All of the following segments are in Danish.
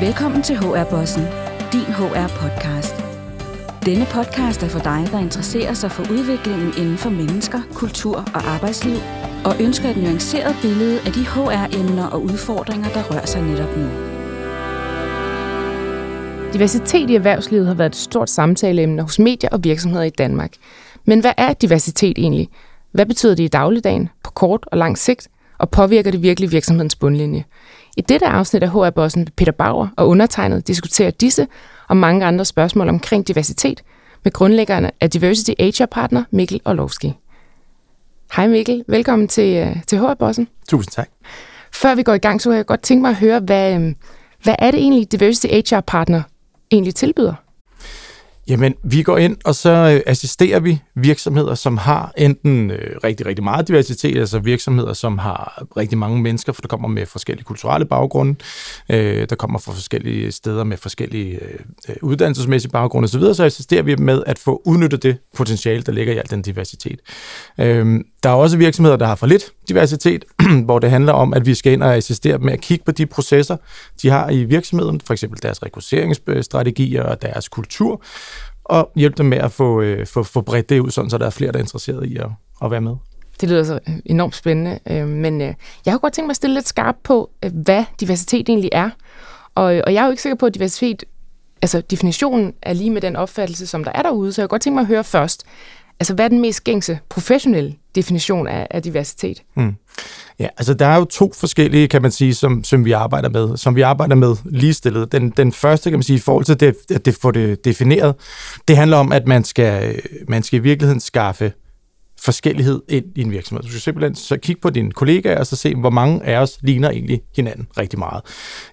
Velkommen til HR-bossen, din HR-podcast. Denne podcast er for dig, der interesserer sig for udviklingen inden for mennesker, kultur og arbejdsliv, og ønsker et nuanceret billede af de HR-emner og udfordringer, der rører sig netop nu. Diversitet i erhvervslivet har været et stort samtaleemne hos medier og virksomheder i Danmark. Men hvad er diversitet egentlig? Hvad betyder det i dagligdagen, på kort og lang sigt, og påvirker det virkelig virksomhedens bundlinje? I dette afsnit af HR-bossen Peter Bauer og undertegnet diskuterer disse og mange andre spørgsmål omkring diversitet med grundlæggerne af Diversity HR Partner Mikkel Orlovski. Hej Mikkel, velkommen til, øh, til HR-bossen. Tusind tak. Før vi går i gang, så vil jeg godt tænke mig at høre, hvad, øhm, hvad er det egentlig Diversity HR Partner egentlig tilbyder? Jamen, vi går ind, og så øh, assisterer vi virksomheder, som har enten øh, rigtig, rigtig meget diversitet, altså virksomheder, som har rigtig mange mennesker, for der kommer med forskellige kulturelle baggrunde, øh, der kommer fra forskellige steder med forskellige øh, øh uddannelsesmæssige baggrunde osv., så assisterer vi med at få udnyttet det potentiale, der ligger i al den diversitet. Øh, der er også virksomheder, der har for lidt diversitet, hvor det handler om, at vi skal ind og assistere dem med at kigge på de processer, de har i virksomheden, for eksempel deres rekrutteringsstrategier og deres kultur, og hjælpe dem med at få, øh, få, få bredt det ud, sådan, så der er flere, der er interesseret i at, at være med. Det lyder så enormt spændende, øh, men øh, jeg har godt tænkt mig at stille lidt skarp på, øh, hvad diversitet egentlig er. Og, øh, og jeg er jo ikke sikker på, at diversitet, altså definitionen er lige med den opfattelse, som der er derude, så jeg har godt tænkt mig at høre først, altså hvad er den mest gængse professionelle definition af, af diversitet? Mm. Ja, altså der er jo to forskellige, kan man sige, som, som vi arbejder med, som vi arbejder med ligestillet. Den, den første, kan man sige, i forhold til det, at det får det defineret, det handler om, at man skal, man skal i virkeligheden skaffe forskellighed ind i en virksomhed. Du skal simpelthen så kigge på dine kollegaer og så se, hvor mange af os ligner egentlig hinanden rigtig meget.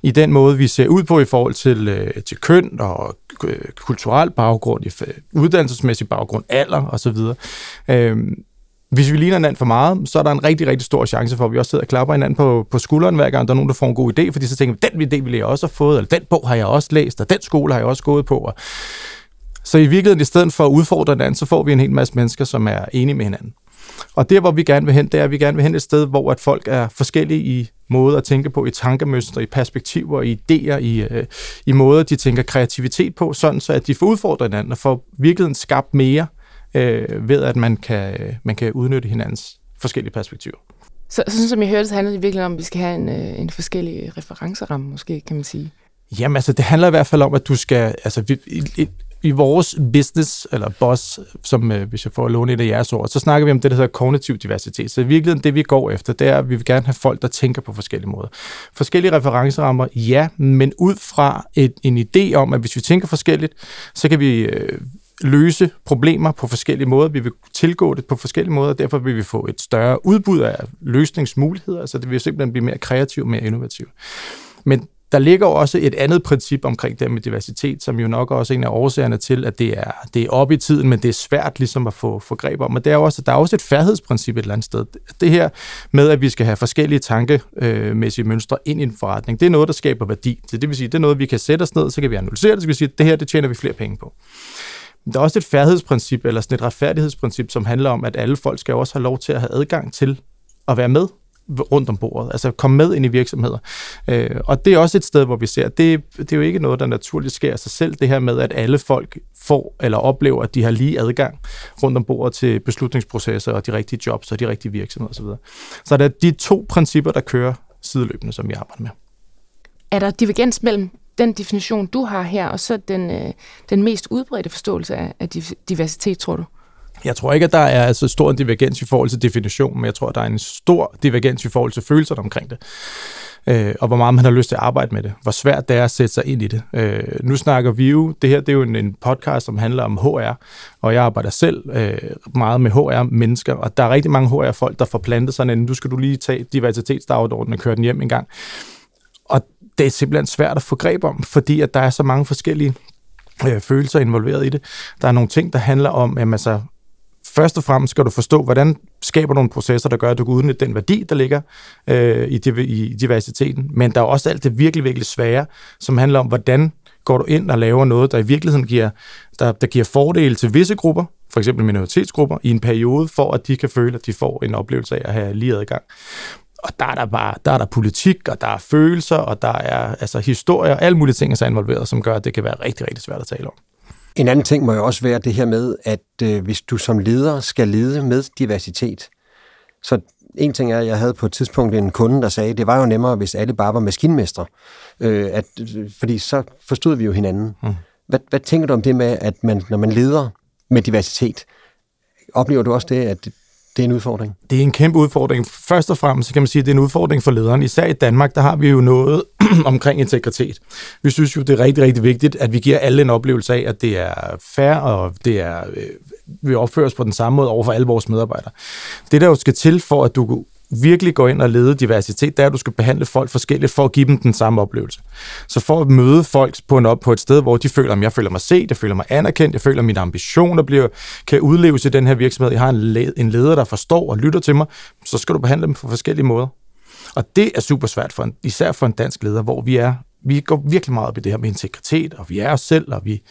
I den måde, vi ser ud på i forhold til, øh, til køn og øh, kulturel baggrund, uddannelsesmæssig baggrund, alder osv. Øhm, hvis vi ligner hinanden for meget, så er der en rigtig, rigtig stor chance for, at vi også sidder og klapper hinanden på, på skulderen hver gang, der er nogen, der får en god idé, fordi så tænker vi, den idé ville jeg også have fået, eller den bog har jeg også læst, og den skole har jeg også gået på. Så i virkeligheden, i stedet for at udfordre hinanden, så får vi en hel masse mennesker, som er enige med hinanden. Og der, hvor vi gerne vil hen, det er, at vi gerne vil hen et sted, hvor at folk er forskellige i måder at tænke på, i tankemønstre, i perspektiver, i idéer, i, øh, i måder, de tænker kreativitet på, sådan så at de får udfordret hinanden og får virkeligheden skabt mere, øh, ved at man kan, man kan udnytte hinandens forskellige perspektiver. Så, så sådan som jeg hørte, så handler det virkelig om, at vi skal have en, øh, en forskellig referenceramme, måske, kan man sige. Jamen altså, det handler i hvert fald om, at du skal, altså vi, i, i vores business, eller boss, som øh, hvis jeg får at låne et af jeres ord, så snakker vi om det, der hedder kognitiv diversitet. Så i virkeligheden det, vi går efter, det er, at vi vil gerne have folk, der tænker på forskellige måder. Forskellige referencerammer, ja, men ud fra et, en idé om, at hvis vi tænker forskelligt, så kan vi øh, løse problemer på forskellige måder. Vi vil tilgå det på forskellige måder, og derfor vil vi få et større udbud af løsningsmuligheder, så det vil simpelthen blive mere kreativt mere innovativt. Men der ligger også et andet princip omkring det med diversitet, som jo nok også er en af årsagerne til, at det er, det er op i tiden, men det er svært ligesom at få, få greb om. Men det er også, der er også et færdighedsprincip et eller andet sted. Det her med, at vi skal have forskellige tankemæssige mønstre ind i en forretning, det er noget, der skaber værdi. Så det vil sige, det er noget, vi kan sætte os ned, så kan vi analysere det, så kan vi sige, at det her, det tjener vi flere penge på. Der er også et færdighedsprincip, eller sådan et retfærdighedsprincip, som handler om, at alle folk skal også have lov til at have adgang til at være med rundt om bordet, altså komme med ind i virksomheder. Øh, og det er også et sted, hvor vi ser, at det, det er jo ikke noget, der naturligt sker af sig selv, det her med, at alle folk får eller oplever, at de har lige adgang rundt om bordet til beslutningsprocesser og de rigtige jobs og de rigtige virksomheder osv. Så det er de to principper, der kører sideløbende, som vi arbejder med. Er der divergens mellem den definition, du har her, og så den, øh, den mest udbredte forståelse af, af diversitet, tror du? Jeg tror ikke, at der er så stor en divergens i forhold til definitionen, men jeg tror, at der er en stor divergens i forhold til følelserne omkring det. Øh, og hvor meget man har lyst til at arbejde med det. Hvor svært det er at sætte sig ind i det. Øh, nu snakker vi jo, det her det er jo en, en podcast, som handler om HR, og jeg arbejder selv øh, meget med HR-mennesker, og der er rigtig mange HR-folk, der får plantet sådan en, nu skal du lige tage diversitetsdagsordenen og køre den hjem en gang. Og det er simpelthen svært at få greb om, fordi at der er så mange forskellige øh, følelser involveret i det. Der er nogle ting, der handler om, at altså, først og fremmest skal du forstå, hvordan skaber nogle processer, der gør, at du kan udnytte den værdi, der ligger øh, i, i diversiteten. Men der er også alt det virkelig, virkelig svære, som handler om, hvordan går du ind og laver noget, der i virkeligheden giver, der, der giver fordele til visse grupper, for eksempel minoritetsgrupper, i en periode, for at de kan føle, at de får en oplevelse af at have lige adgang. Og der er der bare, der er der politik, og der er følelser, og der er altså historier, alle mulige ting, der er involveret, som gør, at det kan være rigtig, rigtig svært at tale om. En anden ting må jo også være det her med, at øh, hvis du som leder skal lede med diversitet, så en ting er, at jeg havde på et tidspunkt en kunde, der sagde, at det var jo nemmere, hvis alle bare var maskinmestre, øh, at, fordi så forstod vi jo hinanden. Mm. Hvad, hvad tænker du om det med, at man, når man leder med diversitet, oplever du også det, at det, er en udfordring? Det er en kæmpe udfordring. Først og fremmest kan man sige, at det er en udfordring for lederen. Især i Danmark, der har vi jo noget omkring integritet. Vi synes jo, det er rigtig, rigtig vigtigt, at vi giver alle en oplevelse af, at det er fair, og det er, øh, vi opfører os på den samme måde over for alle vores medarbejdere. Det, der jo skal til for, at du virkelig gå ind og lede diversitet, det er, at du skal behandle folk forskelligt for at give dem den samme oplevelse. Så for at møde folk på, en op, på et sted, hvor de føler, at jeg føler mig set, jeg føler mig anerkendt, jeg føler, at mine ambitioner bliver, kan udleves i den her virksomhed, jeg har en leder, der forstår og lytter til mig, så skal du behandle dem på forskellige måder. Og det er super svært, for en, især for en dansk leder, hvor vi er vi går virkelig meget op i det her med integritet, og vi er os selv, og vi...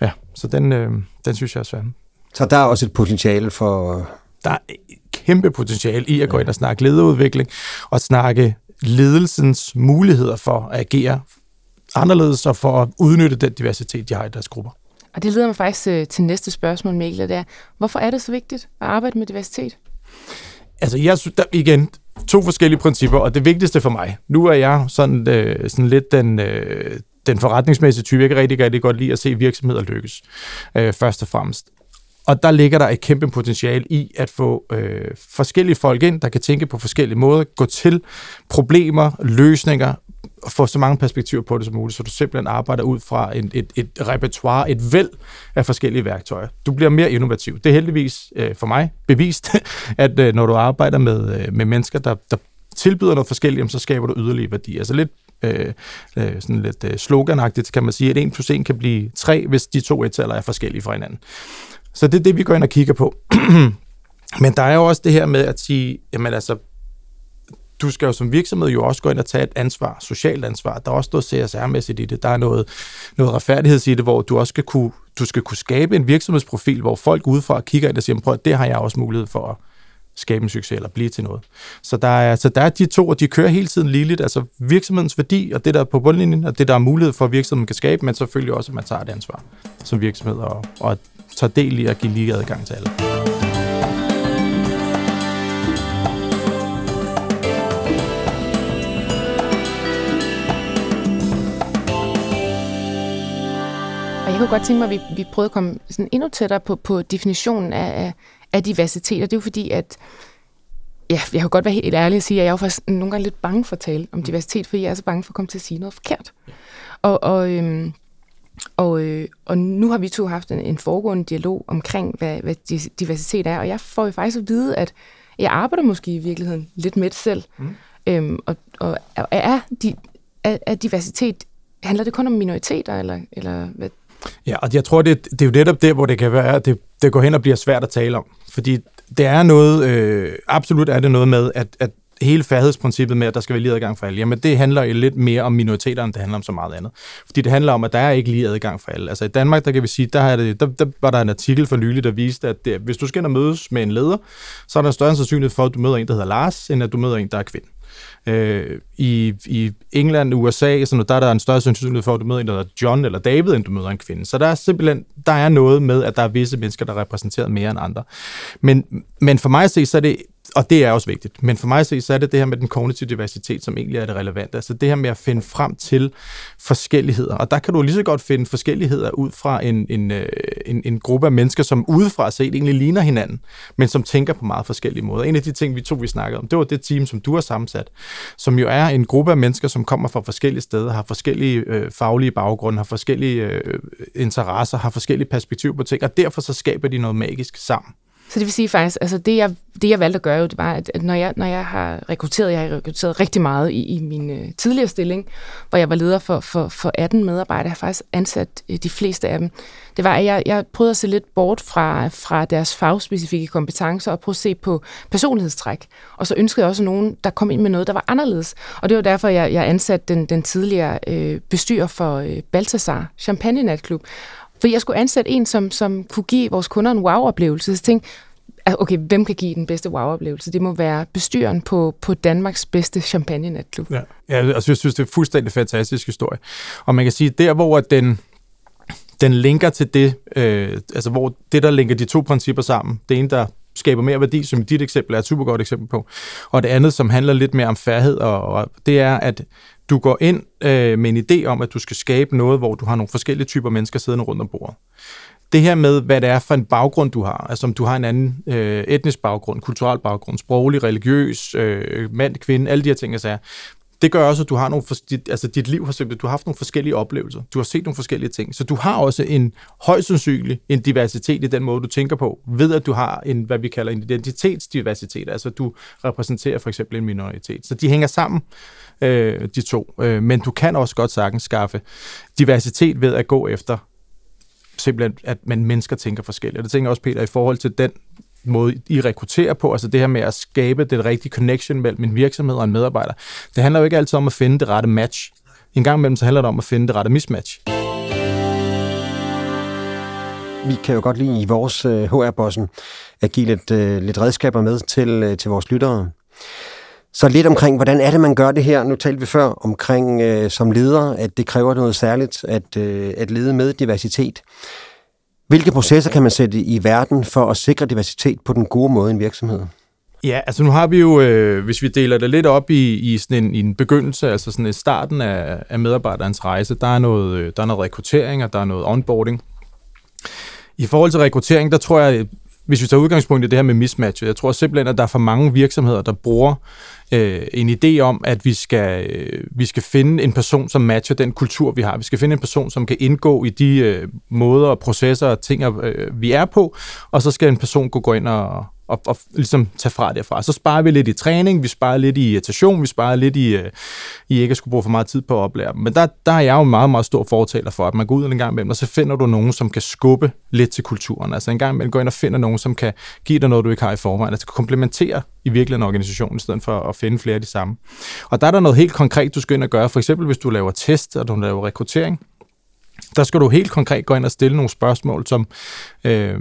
Ja, så den, øh, den synes jeg er svært. Så der er også et potentiale for... Der er kæmpe potentiale i at gå ind og snakke lederudvikling, og snakke ledelsens muligheder for at agere anderledes, og for at udnytte den diversitet, de har i deres grupper. Og det leder mig faktisk øh, til næste spørgsmål, Mikkel, det er, hvorfor er det så vigtigt at arbejde med diversitet? Altså, jeg synes, der, igen, to forskellige principper, og det vigtigste for mig, nu er jeg sådan, øh, sådan lidt den, øh, den forretningsmæssige type. Jeg kan rigtig, rigtig godt lide at se virksomheder lykkes, øh, først og fremmest. Og der ligger der et kæmpe potentiale i at få øh, forskellige folk ind, der kan tænke på forskellige måder, gå til problemer, løsninger, og få så mange perspektiver på det som muligt, så du simpelthen arbejder ud fra en, et, et repertoire, et væld af forskellige værktøjer. Du bliver mere innovativ. Det er heldigvis øh, for mig bevist, at øh, når du arbejder med, øh, med mennesker, der, der tilbyder noget forskelligt, så skaber du yderligere værdi. Altså lidt øh, øh sådan lidt øh, sloganagtigt kan man sige, at 1 plus 1 kan blive 3, hvis de to etaller er forskellige fra hinanden. Så det er det, vi går ind og kigger på. Men der er jo også det her med at sige, jamen altså, du skal jo som virksomhed jo også gå ind og tage et ansvar, socialt ansvar. Der er også noget CSR-mæssigt i det. Der er noget, noget retfærdighed i det, hvor du også skal kunne, du skal kunne skabe en virksomhedsprofil, hvor folk udefra kigger ind og siger, prøv, det har jeg også mulighed for at skabe en succes eller blive til noget. Så der er, så der er de to, og de kører hele tiden ligeligt. Altså virksomhedens værdi, og det der er på bundlinjen, og det der er mulighed for, at virksomheden kan skabe, men selvfølgelig også, at man tager et ansvar som virksomhed, og, og tager del i at give lige adgang til alle. Og jeg kunne godt tænke mig, at vi, vi prøvede at komme sådan endnu tættere på, på definitionen af, af, af diversitet. Og det er jo fordi, at ja, jeg kan godt være helt ærlig at sige, at jeg er jo faktisk nogle gange lidt bange for at tale om mm. diversitet, fordi jeg er så bange for at komme til at sige noget forkert. Og, og øhm, og, øh, og nu har vi to haft en, en foregående dialog omkring, hvad, hvad diversitet er, og jeg får jo faktisk at vide, at jeg arbejder måske i virkeligheden lidt med det selv. Mm. Øhm, og, og er, de, er, er diversitet, handler det kun om minoriteter, eller, eller hvad? Ja, og jeg tror, det, det er jo netop der, hvor det kan være, at det, det går hen og bliver svært at tale om. Fordi det er noget, øh, absolut er det noget med, at, at hele færdighedsprincippet med, at der skal være lige adgang for alle, jamen det handler jo lidt mere om minoriteter, end det handler om så meget andet. Fordi det handler om, at der er ikke lige adgang for alle. Altså i Danmark, der kan vi sige, der, er det, der, der var der en artikel for nylig, der viste, at det, hvis du skal ind og mødes med en leder, så er der større sandsynlighed for, at du møder en, der hedder Lars, end at du møder en, der er kvinde. Øh, i, I England, USA, sådan noget, der er der en større sandsynlighed for, at du møder en, der hedder John eller David, end du møder en kvinde. Så der er simpelthen der er noget med, at der er visse mennesker, der er repræsenteret mere end andre. Men, men for mig at se, så er det og det er også vigtigt. Men for mig at se, så er det det her med den kognitive diversitet, som egentlig er det relevante. Altså det her med at finde frem til forskelligheder. Og der kan du lige så godt finde forskelligheder ud fra en, en, øh, en, en gruppe af mennesker, som udefra set egentlig ligner hinanden, men som tænker på meget forskellige måder. En af de ting, vi to vi snakkede om, det var det team, som du har sammensat, som jo er en gruppe af mennesker, som kommer fra forskellige steder, har forskellige øh, faglige baggrunde, har forskellige øh, interesser, har forskellige perspektiver på ting, og derfor så skaber de noget magisk sammen. Så det vil sige faktisk, altså det jeg, det jeg valgte at gøre, jo, det var, at når jeg, når jeg har rekrutteret, jeg har rekrutteret rigtig meget i, i min øh, tidligere stilling, hvor jeg var leder for, for, for 18 medarbejdere, jeg har faktisk ansat øh, de fleste af dem. Det var, at jeg, jeg prøvede at se lidt bort fra, fra deres fagspecifikke kompetencer og prøve at se på personlighedstræk. Og så ønskede jeg også nogen, der kom ind med noget, der var anderledes. Og det var derfor, jeg, jeg ansatte den, den tidligere øh, bestyrer for øh, Baltasar Champagne Natklub. For jeg skulle ansætte en, som, som kunne give vores kunder en wow-oplevelse. Så jeg tænkte, ah, okay, hvem kan give den bedste wow-oplevelse? Det må være bestyren på, på Danmarks bedste champagne-natklub. Ja, ja altså, jeg synes, det er fuldstændig fantastisk historie. Og man kan sige, der hvor den, den linker til det, øh, altså hvor det, der linker de to principper sammen, det ene, der skaber mere værdi, som dit eksempel er et super godt eksempel på, og det andet, som handler lidt mere om færdighed, og, og det er, at du går ind øh, med en idé om, at du skal skabe noget, hvor du har nogle forskellige typer mennesker siddende rundt om bordet. Det her med, hvad det er for en baggrund, du har, altså om du har en anden øh, etnisk baggrund, kulturel baggrund, sproglig, religiøs, øh, mand, kvinde, alle de her ting, altså, det gør også, at du har nogle, dit, altså dit liv har simpelthen, du har haft nogle forskellige oplevelser, du har set nogle forskellige ting, så du har også en højst sandsynlig en diversitet i den måde, du tænker på, ved at du har en, hvad vi kalder en identitetsdiversitet, altså du repræsenterer for eksempel en minoritet. Så de hænger sammen, øh, de to, øh, men du kan også godt sagtens skaffe diversitet ved at gå efter simpelthen, at man mennesker tænker forskelligt. Og det tænker jeg også, Peter, i forhold til den måde, I rekrutterer på, altså det her med at skabe det rigtige connection mellem en virksomhed og en medarbejder. Det handler jo ikke altid om at finde det rette match. En gang imellem så handler det om at finde det rette mismatch. Vi kan jo godt lide i vores øh, HR-bossen at give lidt, øh, lidt redskaber med til, øh, til vores lyttere. Så lidt omkring, hvordan er det, man gør det her? Nu talte vi før omkring øh, som leder, at det kræver noget særligt at, øh, at lede med diversitet. Hvilke processer kan man sætte i verden for at sikre diversitet på den gode måde i en virksomhed? Ja, altså nu har vi jo, øh, hvis vi deler det lidt op i, i sådan en, i en begyndelse, altså sådan i starten af, af medarbejderens rejse, der er, noget, øh, der er noget rekruttering, og der er noget onboarding. I forhold til rekruttering, der tror jeg, hvis vi tager udgangspunkt i det her med mismatch, jeg tror simpelthen, at der er for mange virksomheder, der bruger øh, en idé om, at vi skal, øh, vi skal finde en person, som matcher den kultur, vi har. Vi skal finde en person, som kan indgå i de øh, måder og processer og ting, øh, vi er på, og så skal en person kunne gå ind og, og, og ligesom tage fra derfra. Så sparer vi lidt i træning, vi sparer lidt i irritation, vi sparer lidt i, øh, i ikke at skulle bruge for meget tid på at oplære dem. Men der, der er jeg jo meget, meget stor fortaler for, at man går ud en gang imellem, og så finder du nogen, som kan skubbe lidt til kulturen. Altså en gang imellem går ind og finder nogen, som kan give dig noget, du ikke har i forvejen. Altså komplementere i virkeligheden organisationen, i stedet for at finde flere af de samme. Og der er der noget helt konkret, du skal ind og gøre. For eksempel, hvis du laver test, og du laver rekruttering, der skal du helt konkret gå ind og stille nogle spørgsmål, som, øh,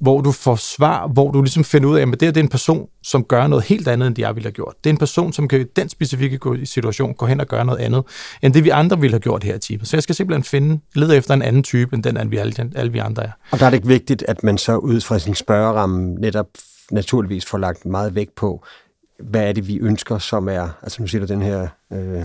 hvor du får svar, hvor du ligesom finder ud af, at det, er, det er en person, som gør noget helt andet, end det jeg ville have gjort. Det er en person, som kan i den specifikke situation gå hen og gøre noget andet, end det vi andre ville have gjort her i teamet. Så jeg skal simpelthen finde, lede efter en anden type, end den, vi alle, alle vi andre er. Og der er det ikke vigtigt, at man så ud fra sin spørgeramme netop naturligvis får lagt meget vægt på, hvad er det, vi ønsker, som er, altså nu siger du den her, øh,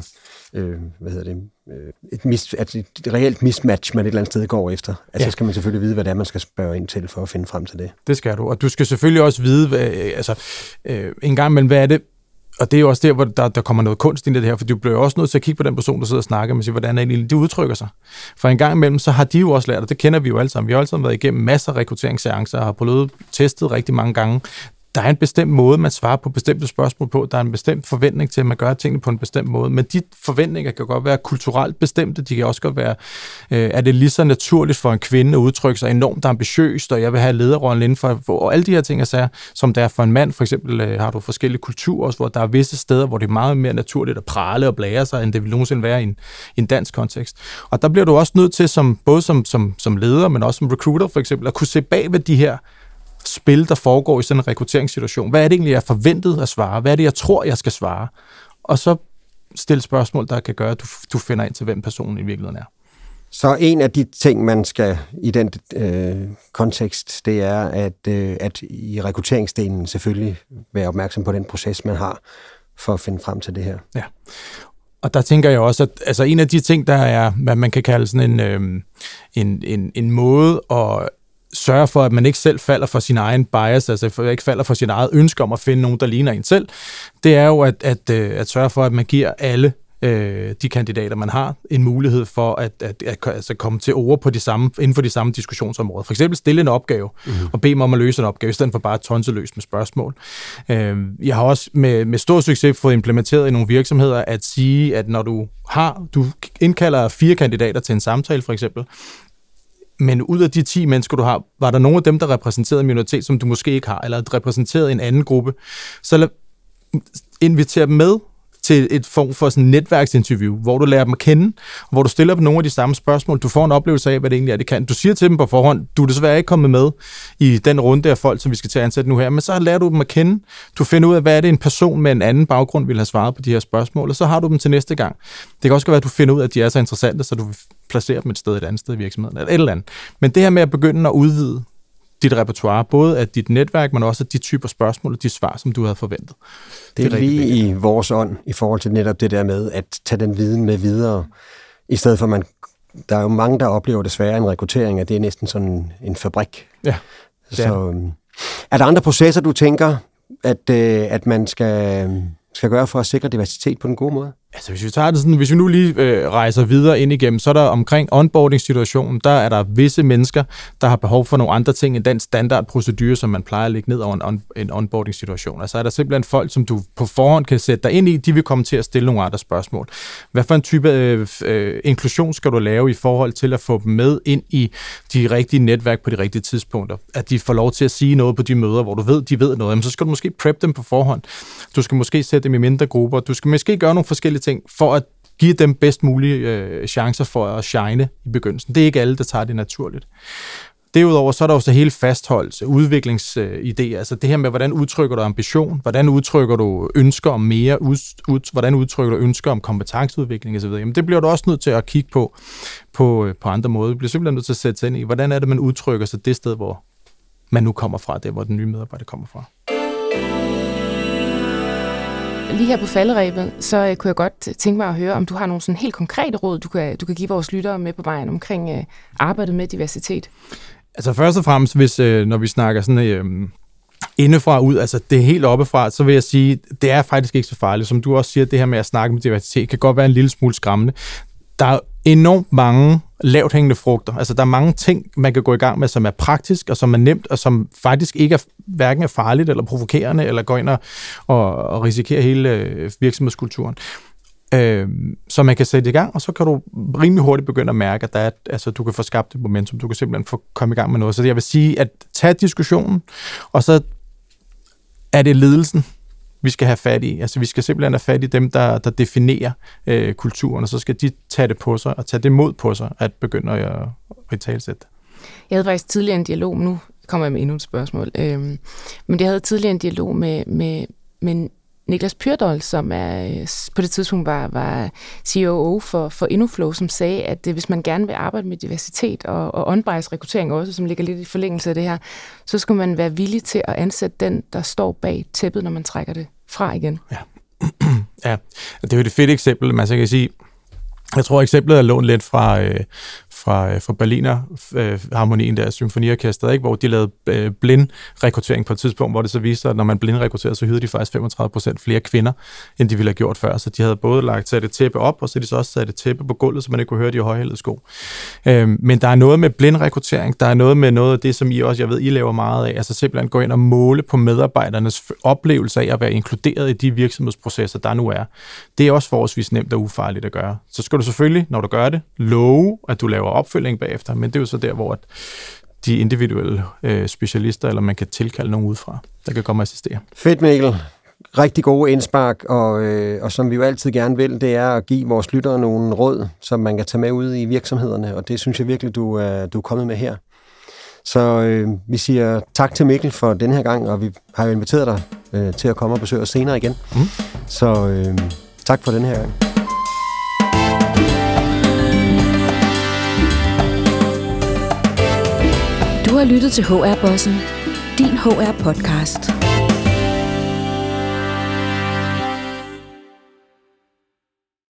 øh, hvad hedder det, øh, et, mis, altså et reelt mismatch, man et eller andet sted går efter. Altså ja. så skal man selvfølgelig vide, hvad det er, man skal spørge ind til, for at finde frem til det. Det skal du, og du skal selvfølgelig også vide, hvad, altså øh, en gang imellem, hvad er det, og det er jo også der, hvor der, der kommer noget kunst ind i det her, for du bliver også nødt til at kigge på den person, der sidder og snakker med sig, hvordan er egentlig de udtrykker sig. For en gang imellem, så har de jo også lært, og det kender vi jo alle sammen. Vi har alle sammen været igennem masser af rekrutteringsseancer og har prøvet testet rigtig mange gange der er en bestemt måde, man svarer på bestemte spørgsmål på. Der er en bestemt forventning til, at man gør tingene på en bestemt måde. Men de forventninger kan godt være kulturelt bestemte. De kan også godt være, øh, er det lige så naturligt for en kvinde at udtrykke sig enormt ambitiøst, og jeg vil have lederrollen inden for, og alle de her ting, sær, som der er for en mand. For eksempel øh, har du forskellige kulturer også, hvor der er visse steder, hvor det er meget mere naturligt at prale og blære sig, end det vil nogensinde være i en, i en dansk kontekst. Og der bliver du også nødt til, som, både som, som, som leder, men også som recruiter for eksempel, at kunne se bag ved de her spil, der foregår i sådan en rekrutteringssituation. Hvad er det egentlig, jeg er forventet at svare? Hvad er det, jeg tror, jeg skal svare? Og så stille spørgsmål, der kan gøre, at du, du finder ind til, hvem personen i virkeligheden er. Så en af de ting, man skal i den øh, kontekst, det er, at, øh, at i rekrutteringsdelen selvfølgelig være opmærksom på den proces, man har for at finde frem til det her. Ja. Og der tænker jeg også, at altså en af de ting, der er, hvad man kan kalde sådan en, øh, en, en, en måde at sørge for, at man ikke selv falder for sin egen bias, altså ikke falder for sin eget ønske om at finde nogen, der ligner en selv, det er jo at, at, øh, at sørge for, at man giver alle øh, de kandidater, man har, en mulighed for at, at, at, at altså komme til ord på de samme, inden for de samme diskussionsområder. For eksempel stille en opgave, mm-hmm. og bede dem om at løse en opgave, i stedet for bare tonseløst med spørgsmål. Øh, jeg har også med, med stor succes fået implementeret i nogle virksomheder at sige, at når du har, du indkalder fire kandidater til en samtale for eksempel, men ud af de 10 mennesker, du har, var der nogle af dem, der repræsenterede en minoritet, som du måske ikke har, eller repræsenterede en anden gruppe, så lad, inviter dem med til et form for sådan netværksinterview, hvor du lærer dem at kende, hvor du stiller dem nogle af de samme spørgsmål. Du får en oplevelse af, hvad det egentlig er, det kan. Du siger til dem på forhånd, du er desværre ikke kommet med i den runde af folk, som vi skal til at ansætte nu her, men så lærer du dem at kende. Du finder ud af, hvad er det en person med en anden baggrund vil have svaret på de her spørgsmål, og så har du dem til næste gang. Det kan også være, at du finder ud af, at de er så interessante, så du placerer dem et sted et andet sted i virksomheden, eller et eller andet. Men det her med at begynde at udvide dit repertoire, både af dit netværk, men også af de typer spørgsmål og de svar, som du havde forventet. Det er, det er lige i vores ånd i forhold til netop det der med at tage den viden med videre, i stedet for man der er jo mange, der oplever desværre en rekruttering, at det er næsten sådan en fabrik. Ja. Så, øhm, er der andre processer, du tænker, at, øh, at man skal, skal gøre for at sikre diversitet på den gode måde? Altså hvis vi tager det sådan, hvis vi nu lige øh, rejser videre ind igennem, så er der omkring onboarding-situationen, der er der visse mennesker, der har behov for nogle andre ting end den standardprocedure, som man plejer at lægge ned over en, on, en onboarding-situation. Altså er der simpelthen folk, som du på forhånd kan sætte dig ind i, de vil komme til at stille nogle andre spørgsmål. Hvad for en type øh, øh, inklusion skal du lave i forhold til at få dem med ind i de rigtige netværk på de rigtige tidspunkter? At de får lov til at sige noget på de møder, hvor du ved, de ved noget. Jamen, så skal du måske prep dem på forhånd. Du skal måske sætte dem i mindre grupper. Du skal måske gøre nogle forskellige ting, for at give dem bedst mulige øh, chancer for at shine i begyndelsen. Det er ikke alle, der tager det naturligt. Derudover så er der også hele fastholdelse, udviklingsidéer, øh, altså det her med, hvordan udtrykker du ambition, hvordan udtrykker du ønsker om mere, ud, ud, hvordan udtrykker du ønsker om kompetenceudvikling osv. Jamen det bliver du også nødt til at kigge på på, øh, på andre måder. Du bliver simpelthen nødt til at sætte sig ind i, hvordan er det, man udtrykker sig det sted, hvor man nu kommer fra, det hvor den nye medarbejder kommer fra lige her på falderæbet, så øh, kunne jeg godt øh, tænke mig at høre, om du har nogle sådan helt konkrete råd, du kan, du kan give vores lyttere med på vejen omkring øh, arbejdet med diversitet. Altså først og fremmest, hvis, øh, når vi snakker sådan øh, indefra ud, altså det er helt oppefra, så vil jeg sige, det er faktisk ikke så farligt. Som du også siger, det her med at snakke med diversitet kan godt være en lille smule skræmmende. Der er enormt mange lavt hængende frugter. Altså, der er mange ting, man kan gå i gang med, som er praktisk, og som er nemt, og som faktisk ikke er hverken er farligt eller provokerende, eller går ind og, og, og risikerer hele øh, virksomhedskulturen. Øh, så man kan sætte i gang, og så kan du rimelig hurtigt begynde at mærke, at der er, altså, du kan få skabt et momentum. Du kan simpelthen få komme i gang med noget. Så jeg vil sige, at tage diskussionen, og så er det ledelsen, vi skal have fat i. Altså vi skal simpelthen have fat i dem, der, der definerer øh, kulturen, og så skal de tage det på sig, og tage det mod på sig, at begynde at, at talsætte Jeg havde faktisk tidligere en dialog, nu kommer jeg med endnu et spørgsmål, øhm, men jeg havde tidligere en dialog med, med, med Niklas Pyrdol, som er, øh, på det tidspunkt var, var COO for, for Innoflow, som sagde, at øh, hvis man gerne vil arbejde med diversitet og, og on rekruttering også, som ligger lidt i forlængelse af det her, så skal man være villig til at ansætte den, der står bag tæppet, når man trækker det fra igen. Ja, ja. det er jo et fedt eksempel. Man så altså, kan sige, jeg tror, eksemplet er lånt lidt fra, øh, fra, øh, fra Berliner øh, Harmonien, der symfoniorkestret, ikke? hvor de lavede øh, blind rekruttering på et tidspunkt, hvor det så viste sig, at når man blind rekrutterer, så hyrede de faktisk 35 procent flere kvinder, end de ville have gjort før. Så de havde både lagt sat et tæppe op, og så de så også sat et tæppe på gulvet, så man ikke kunne høre de højhældede sko. Øh, men der er noget med blind rekruttering, der er noget med noget af det, som I også, jeg ved, I laver meget af, altså simpelthen gå ind og måle på medarbejdernes oplevelse af at være inkluderet i de virksomhedsprocesser, der nu er. Det er også forholdsvis nemt og ufarligt at gøre. Så skal du selvfølgelig, når du gør det, love, at du laver opfølging bagefter, men det er jo så der, hvor de individuelle øh, specialister, eller man kan tilkalde nogen udefra, der kan komme og assistere. Fedt, Mikkel. Rigtig gode indspark, og, øh, og som vi jo altid gerne vil, det er at give vores lyttere nogle råd, som man kan tage med ud i virksomhederne, og det synes jeg virkelig, du, øh, du er kommet med her. Så øh, vi siger tak til Mikkel for den her gang, og vi har jo inviteret dig øh, til at komme og besøge os senere igen. Mm. Så øh, tak for den her gang. Du har lyttet til HR-bossen, din HR-podcast.